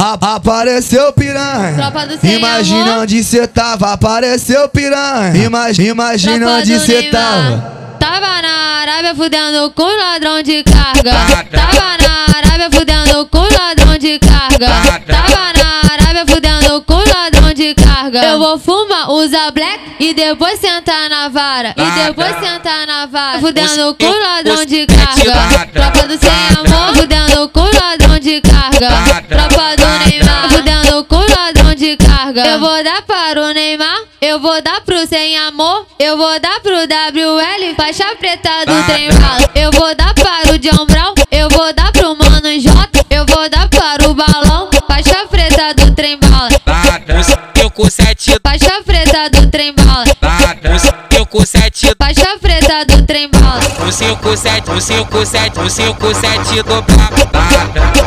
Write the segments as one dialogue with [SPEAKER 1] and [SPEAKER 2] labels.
[SPEAKER 1] A- Apareceu piranha. Imagina onde cê tava. Apareceu piranha. Ima- Imagina
[SPEAKER 2] Tropa
[SPEAKER 1] onde cê tava.
[SPEAKER 2] Tava na Arábia fudendo com ladrão de carga. Tava na Arábia fudendo com ladrão de carga. Tava na Arábia fudendo com ladrão de carga. Eu vou fumar, usar black e depois sentar na vara. E depois sentar na vara. Fudendo com ladrão de carga. Tropa do sem amor. Fudendo com ladrão de carga. Eu vou dar para o Neymar. Eu vou dar pro sem amor. Eu vou dar pro WL. Faixa preta do trem bala. Eu vou dar para o John Brown. Eu vou dar pro Mano J. Eu vou dar para o balão. Faixa preta do trem bala.
[SPEAKER 3] Eu com sete,
[SPEAKER 2] Faixa preta do trem bala.
[SPEAKER 3] eu com sete,
[SPEAKER 2] Faixa preta do trem bala.
[SPEAKER 3] no cinco sete, no cinco sete, no cinco sete do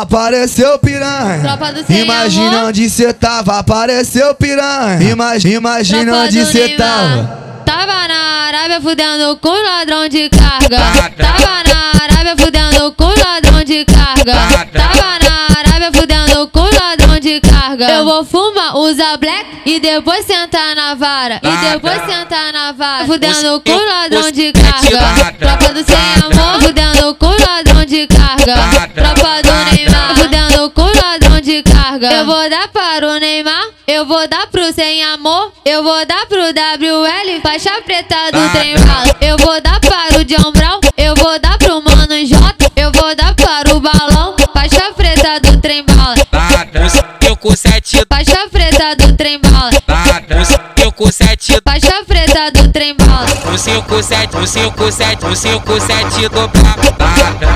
[SPEAKER 1] Apareceu piranha.
[SPEAKER 2] Tropa do sem
[SPEAKER 1] Imagina onde cê tava. Apareceu piranha. Ima- Imagina
[SPEAKER 2] Tropa
[SPEAKER 1] onde cê tava.
[SPEAKER 2] Tava na Arábia fudendo com ladrão de carga. Tava na Arábia fudendo com ladrão de carga. Tava na Arábia fudendo com ladrão de carga. Eu vou fumar, usar black e depois sentar na vara. E depois sentar na vara. Fudendo com ladrão de carga. Tropa do sem amor. Fudendo com ladrão de carga. Tropa de carga. Eu vou dar para o Neymar. Eu vou dar pro sem amor. Eu vou dar pro WL. Faixa preta do trem bala. Eu vou dar para o John Brown. Eu vou dar pro Mano J. Eu vou dar para o balão. Faixa preta do trem bala.
[SPEAKER 3] Eu com sete,
[SPEAKER 2] Faixa preta do trem bala.
[SPEAKER 3] eu com sete,
[SPEAKER 2] Faixa preta do trem bala.
[SPEAKER 3] no cinco sete, no cinco sete, no cinco sete do papo.